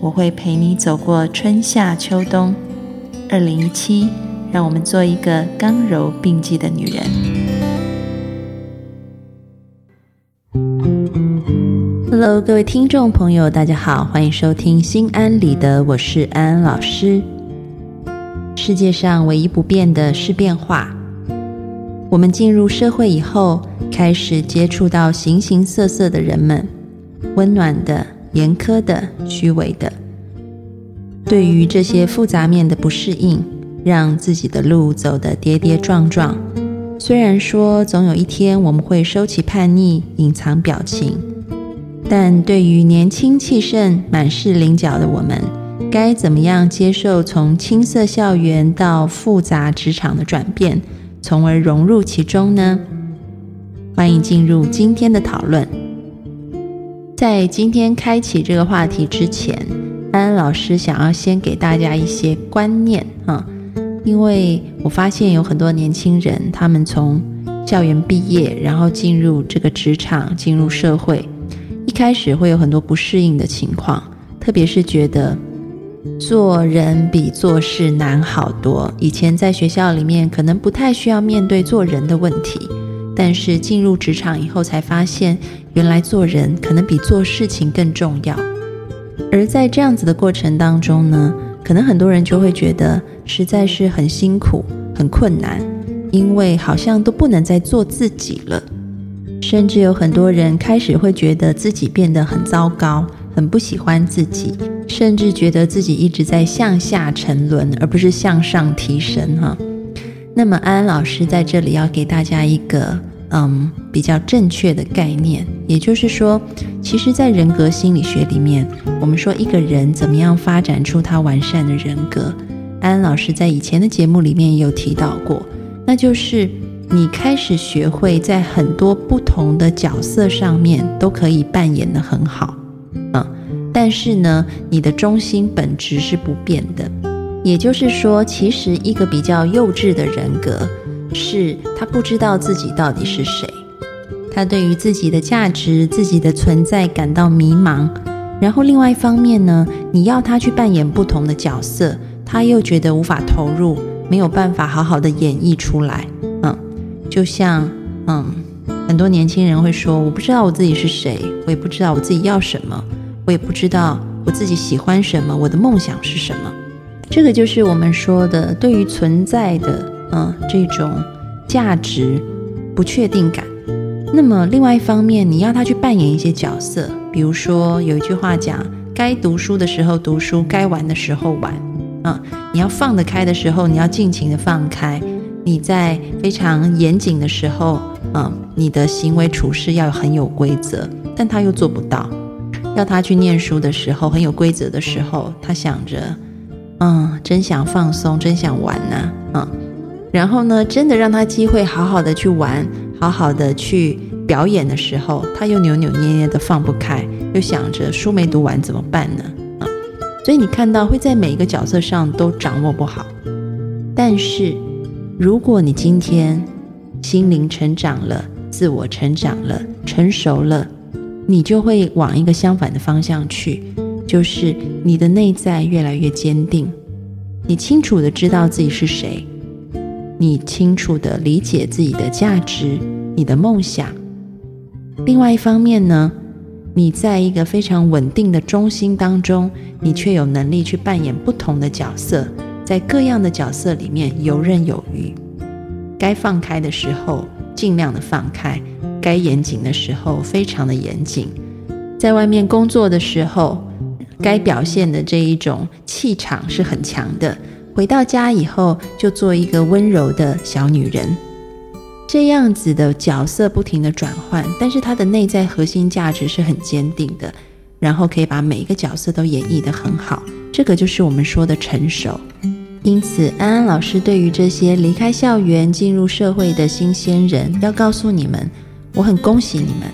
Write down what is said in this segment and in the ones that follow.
我会陪你走过春夏秋冬。二零一七，让我们做一个刚柔并济的女人。Hello，各位听众朋友，大家好，欢迎收听《心安理得》，我是安安老师。世界上唯一不变的是变化。我们进入社会以后，开始接触到形形色色的人们，温暖的。严苛的、虚伪的，对于这些复杂面的不适应，让自己的路走得跌跌撞撞。虽然说总有一天我们会收起叛逆、隐藏表情，但对于年轻气盛、满是棱角的我们，该怎么样接受从青涩校园到复杂职场的转变，从而融入其中呢？欢迎进入今天的讨论。在今天开启这个话题之前，安安老师想要先给大家一些观念啊，因为我发现有很多年轻人，他们从校园毕业，然后进入这个职场，进入社会，一开始会有很多不适应的情况，特别是觉得做人比做事难好多。以前在学校里面，可能不太需要面对做人的问题。但是进入职场以后，才发现原来做人可能比做事情更重要。而在这样子的过程当中呢，可能很多人就会觉得实在是很辛苦、很困难，因为好像都不能再做自己了。甚至有很多人开始会觉得自己变得很糟糕，很不喜欢自己，甚至觉得自己一直在向下沉沦，而不是向上提升。哈。那么安安老师在这里要给大家一个嗯比较正确的概念，也就是说，其实，在人格心理学里面，我们说一个人怎么样发展出他完善的人格，安安老师在以前的节目里面也有提到过，那就是你开始学会在很多不同的角色上面都可以扮演的很好，嗯，但是呢，你的中心本质是不变的。也就是说，其实一个比较幼稚的人格，是他不知道自己到底是谁，他对于自己的价值、自己的存在感到迷茫。然后另外一方面呢，你要他去扮演不同的角色，他又觉得无法投入，没有办法好好的演绎出来。嗯，就像嗯，很多年轻人会说，我不知道我自己是谁，我也不知道我自己要什么，我也不知道我自己喜欢什么，我的梦想是什么。这个就是我们说的对于存在的嗯这种价值不确定感。那么另外一方面，你要他去扮演一些角色，比如说有一句话讲，该读书的时候读书，该玩的时候玩。啊，你要放得开的时候，你要尽情的放开；你在非常严谨的时候，嗯，你的行为处事要很有规则。但他又做不到。要他去念书的时候，很有规则的时候，他想着。嗯，真想放松，真想玩呢。嗯，然后呢，真的让他机会好好的去玩，好好的去表演的时候，他又扭扭捏捏的放不开，又想着书没读完怎么办呢？啊，所以你看到会在每一个角色上都掌握不好。但是，如果你今天心灵成长了，自我成长了，成熟了，你就会往一个相反的方向去。就是你的内在越来越坚定，你清楚的知道自己是谁，你清楚的理解自己的价值、你的梦想。另外一方面呢，你在一个非常稳定的中心当中，你却有能力去扮演不同的角色，在各样的角色里面游刃有余。该放开的时候尽量的放开，该严谨的时候非常的严谨。在外面工作的时候。该表现的这一种气场是很强的。回到家以后，就做一个温柔的小女人，这样子的角色不停的转换，但是她的内在核心价值是很坚定的，然后可以把每一个角色都演绎的很好，这个就是我们说的成熟。因此，安安老师对于这些离开校园进入社会的新鲜人，要告诉你们，我很恭喜你们，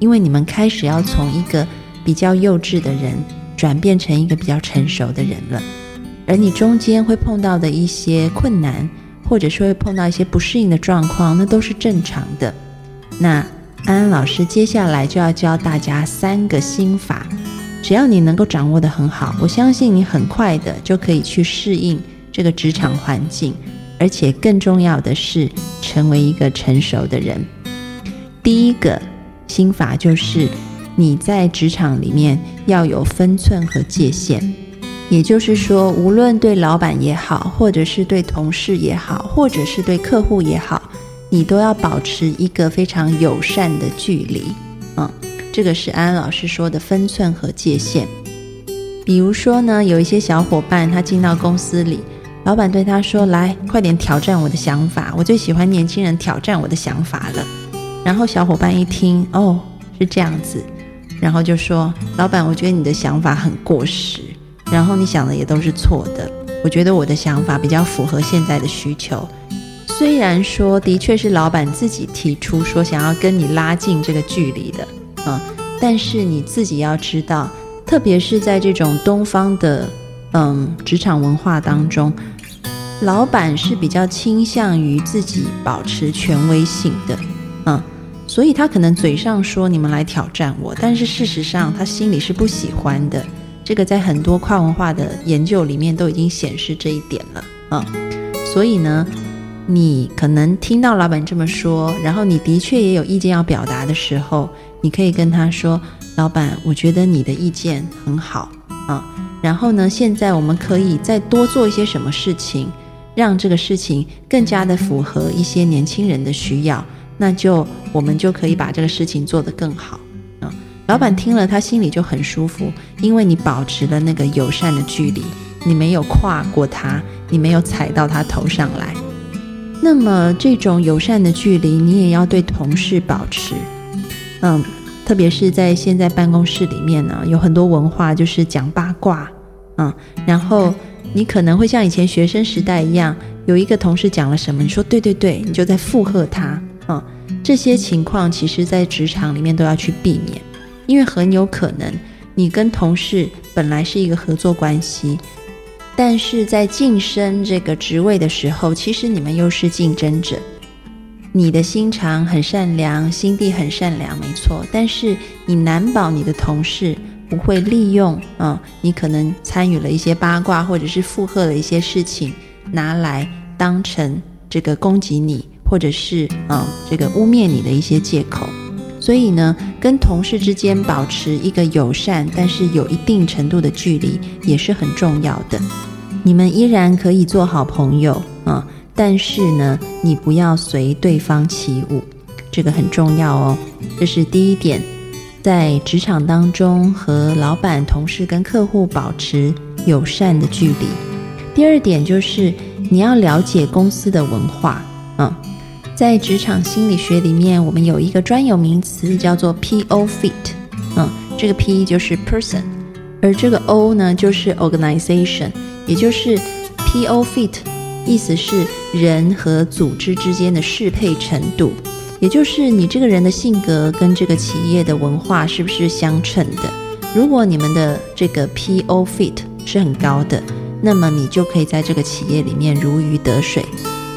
因为你们开始要从一个比较幼稚的人，转变成一个比较成熟的人了。而你中间会碰到的一些困难，或者说会碰到一些不适应的状况，那都是正常的。那安安老师接下来就要教大家三个心法，只要你能够掌握得很好，我相信你很快的就可以去适应。这个职场环境，而且更重要的是成为一个成熟的人。第一个心法就是你在职场里面要有分寸和界限，也就是说，无论对老板也好，或者是对同事也好，或者是对客户也好，你都要保持一个非常友善的距离。嗯，这个是安老师说的分寸和界限。比如说呢，有一些小伙伴他进到公司里。老板对他说：“来，快点挑战我的想法，我最喜欢年轻人挑战我的想法了。”然后小伙伴一听，哦，是这样子，然后就说：“老板，我觉得你的想法很过时，然后你想的也都是错的。我觉得我的想法比较符合现在的需求。虽然说的确是老板自己提出说想要跟你拉近这个距离的，嗯，但是你自己要知道，特别是在这种东方的。”嗯，职场文化当中，老板是比较倾向于自己保持权威性的，嗯，所以他可能嘴上说你们来挑战我，但是事实上他心里是不喜欢的。这个在很多跨文化的研究里面都已经显示这一点了，嗯，所以呢，你可能听到老板这么说，然后你的确也有意见要表达的时候，你可以跟他说：“老板，我觉得你的意见很好，啊。”然后呢？现在我们可以再多做一些什么事情，让这个事情更加的符合一些年轻人的需要，那就我们就可以把这个事情做得更好。老板听了他心里就很舒服，因为你保持了那个友善的距离，你没有跨过他，你没有踩到他头上来。那么这种友善的距离，你也要对同事保持。嗯。特别是在现在办公室里面呢，有很多文化就是讲八卦，嗯，然后你可能会像以前学生时代一样，有一个同事讲了什么，你说对对对，你就在附和他，嗯，这些情况其实在职场里面都要去避免，因为很有可能你跟同事本来是一个合作关系，但是在晋升这个职位的时候，其实你们又是竞争者。你的心肠很善良，心地很善良，没错。但是你难保你的同事不会利用，嗯，你可能参与了一些八卦，或者是附和了一些事情，拿来当成这个攻击你，或者是嗯，这个污蔑你的一些借口。所以呢，跟同事之间保持一个友善，但是有一定程度的距离，也是很重要的。你们依然可以做好朋友，啊。但是呢，你不要随对方起舞，这个很重要哦。这是第一点，在职场当中和老板、同事跟客户保持友善的距离。第二点就是你要了解公司的文化。嗯，在职场心理学里面，我们有一个专有名词叫做 P.O. Fit。嗯，这个 P 就是 Person，而这个 O 呢就是 Organization，也就是 P.O. Fit。意思是人和组织之间的适配程度，也就是你这个人的性格跟这个企业的文化是不是相称的。如果你们的这个 P.O. fit 是很高的，那么你就可以在这个企业里面如鱼得水。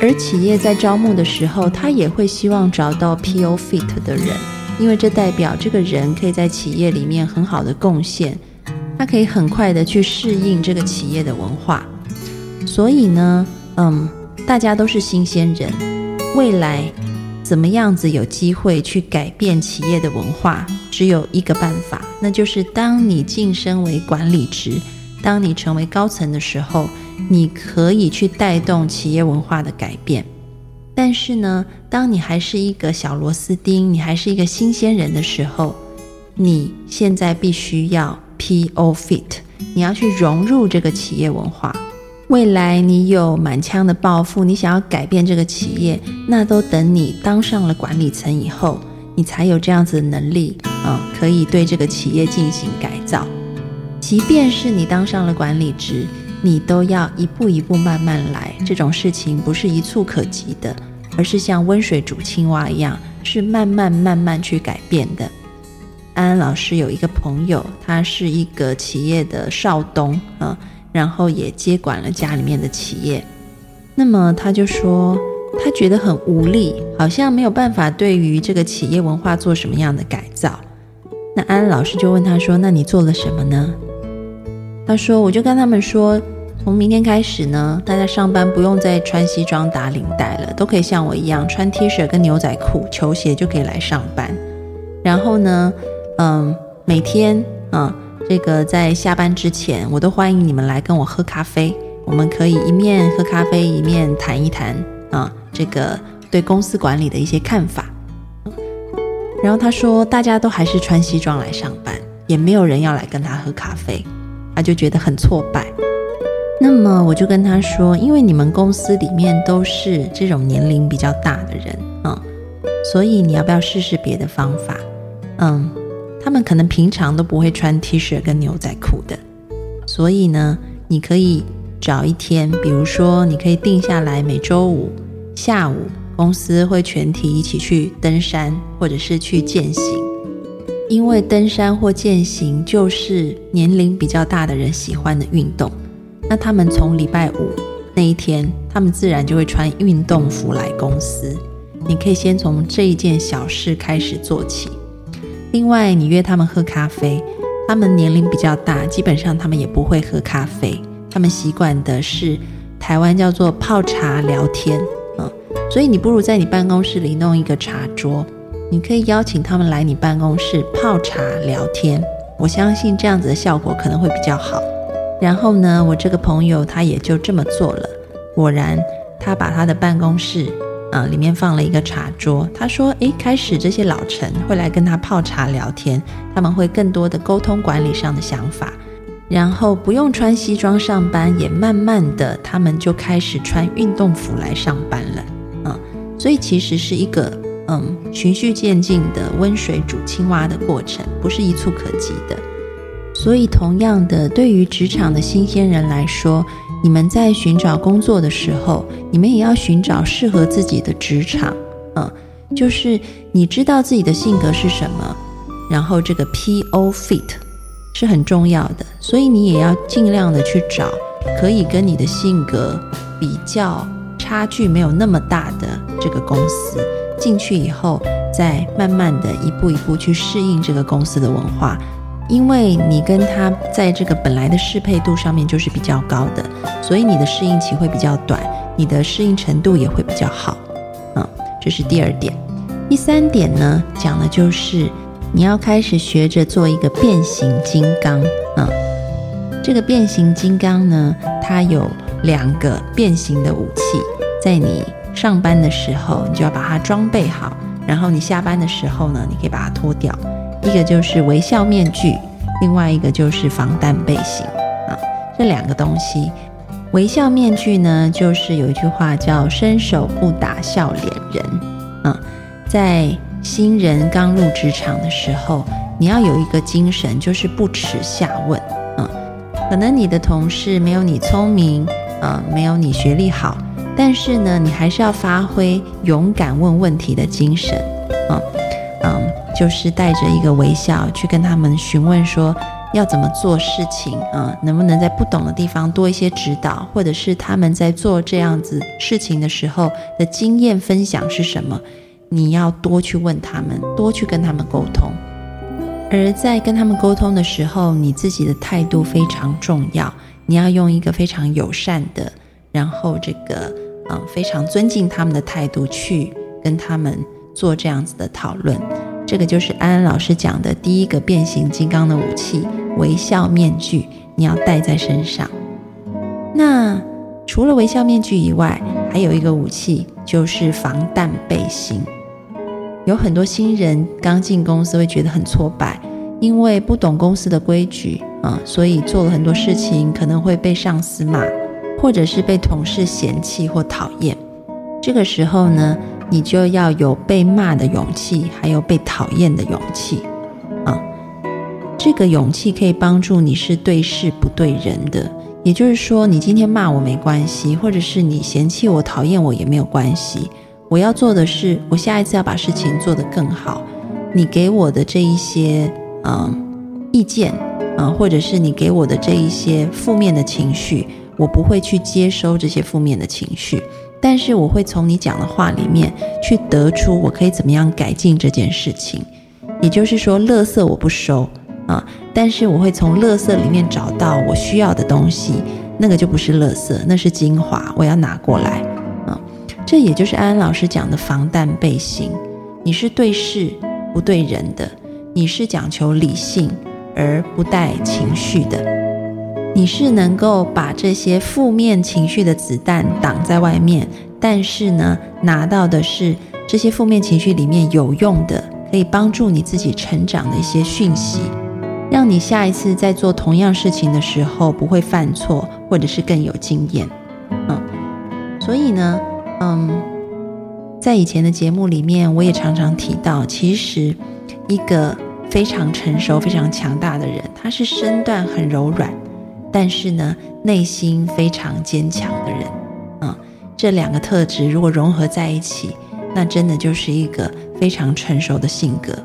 而企业在招募的时候，他也会希望找到 P.O. fit 的人，因为这代表这个人可以在企业里面很好的贡献，他可以很快的去适应这个企业的文化。所以呢？嗯，大家都是新鲜人，未来怎么样子有机会去改变企业的文化，只有一个办法，那就是当你晋升为管理职，当你成为高层的时候，你可以去带动企业文化的改变。但是呢，当你还是一个小螺丝钉，你还是一个新鲜人的时候，你现在必须要 P.O. fit，你要去融入这个企业文化。未来你有满腔的抱负，你想要改变这个企业，那都等你当上了管理层以后，你才有这样子的能力啊，可以对这个企业进行改造。即便是你当上了管理职，你都要一步一步慢慢来。这种事情不是一触可及的，而是像温水煮青蛙一样，是慢慢慢慢去改变的。安安老师有一个朋友，他是一个企业的少东啊，然后也接管了家里面的企业。那么他就说，他觉得很无力，好像没有办法对于这个企业文化做什么样的改造。那安安老师就问他说：“那你做了什么呢？”他说：“我就跟他们说，从明天开始呢，大家上班不用再穿西装打领带了，都可以像我一样穿 T 恤跟牛仔裤、球鞋就可以来上班。然后呢，嗯，每天啊，这个在下班之前，我都欢迎你们来跟我喝咖啡。”我们可以一面喝咖啡，一面谈一谈啊，这个对公司管理的一些看法。然后他说，大家都还是穿西装来上班，也没有人要来跟他喝咖啡，他就觉得很挫败。那么我就跟他说，因为你们公司里面都是这种年龄比较大的人啊，所以你要不要试试别的方法？嗯，他们可能平常都不会穿 T 恤跟牛仔裤的，所以呢，你可以。找一天，比如说，你可以定下来，每周五下午，公司会全体一起去登山，或者是去践行。因为登山或践行就是年龄比较大的人喜欢的运动，那他们从礼拜五那一天，他们自然就会穿运动服来公司。你可以先从这一件小事开始做起。另外，你约他们喝咖啡，他们年龄比较大，基本上他们也不会喝咖啡。他们习惯的是台湾叫做泡茶聊天，嗯，所以你不如在你办公室里弄一个茶桌，你可以邀请他们来你办公室泡茶聊天。我相信这样子的效果可能会比较好。然后呢，我这个朋友他也就这么做了，果然他把他的办公室啊里面放了一个茶桌。他说：“诶，开始这些老臣会来跟他泡茶聊天，他们会更多的沟通管理上的想法。”然后不用穿西装上班，也慢慢的，他们就开始穿运动服来上班了，嗯，所以其实是一个嗯循序渐进的温水煮青蛙的过程，不是一蹴可及的。所以同样的，对于职场的新鲜人来说，你们在寻找工作的时候，你们也要寻找适合自己的职场，嗯，就是你知道自己的性格是什么，然后这个 P O fit。是很重要的，所以你也要尽量的去找可以跟你的性格比较差距没有那么大的这个公司，进去以后再慢慢的一步一步去适应这个公司的文化，因为你跟他在这个本来的适配度上面就是比较高的，所以你的适应期会比较短，你的适应程度也会比较好。嗯，这是第二点。第三点呢，讲的就是。你要开始学着做一个变形金刚啊！这个变形金刚呢，它有两个变形的武器，在你上班的时候，你就要把它装备好；然后你下班的时候呢，你可以把它脱掉。一个就是微笑面具，另外一个就是防弹背心啊。这两个东西，微笑面具呢，就是有一句话叫“伸手不打笑脸人”啊，在。新人刚入职场的时候，你要有一个精神，就是不耻下问。嗯，可能你的同事没有你聪明，嗯，没有你学历好，但是呢，你还是要发挥勇敢问问题的精神。嗯嗯，就是带着一个微笑去跟他们询问说要怎么做事情，嗯，能不能在不懂的地方多一些指导，或者是他们在做这样子事情的时候的经验分享是什么？你要多去问他们，多去跟他们沟通。而在跟他们沟通的时候，你自己的态度非常重要。你要用一个非常友善的，然后这个啊非常尊敬他们的态度去跟他们做这样子的讨论。这个就是安安老师讲的第一个变形金刚的武器——微笑面具，你要戴在身上。那除了微笑面具以外，还有一个武器就是防弹背心。有很多新人刚进公司会觉得很挫败，因为不懂公司的规矩啊，所以做了很多事情可能会被上司骂，或者是被同事嫌弃或讨厌。这个时候呢，你就要有被骂的勇气，还有被讨厌的勇气啊。这个勇气可以帮助你是对事不对人的。也就是说，你今天骂我没关系，或者是你嫌弃我、讨厌我也没有关系。我要做的是，我下一次要把事情做得更好。你给我的这一些嗯意见啊，或者是你给我的这一些负面的情绪，我不会去接收这些负面的情绪，但是我会从你讲的话里面去得出我可以怎么样改进这件事情。也就是说，垃圾我不收。啊！但是我会从垃圾里面找到我需要的东西，那个就不是垃圾，那是精华，我要拿过来。啊，这也就是安安老师讲的防弹背心。你是对事不对人的，你是讲求理性而不带情绪的，你是能够把这些负面情绪的子弹挡在外面，但是呢，拿到的是这些负面情绪里面有用的，可以帮助你自己成长的一些讯息。让你下一次在做同样事情的时候不会犯错，或者是更有经验。嗯，所以呢，嗯，在以前的节目里面，我也常常提到，其实一个非常成熟、非常强大的人，他是身段很柔软，但是呢，内心非常坚强的人。嗯，这两个特质如果融合在一起，那真的就是一个非常成熟的性格。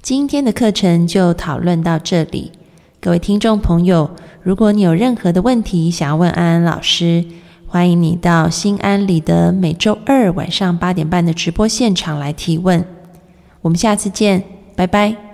今天的课程就讨论到这里，各位听众朋友，如果你有任何的问题想要问安安老师，欢迎你到心安理得每周二晚上八点半的直播现场来提问。我们下次见，拜拜。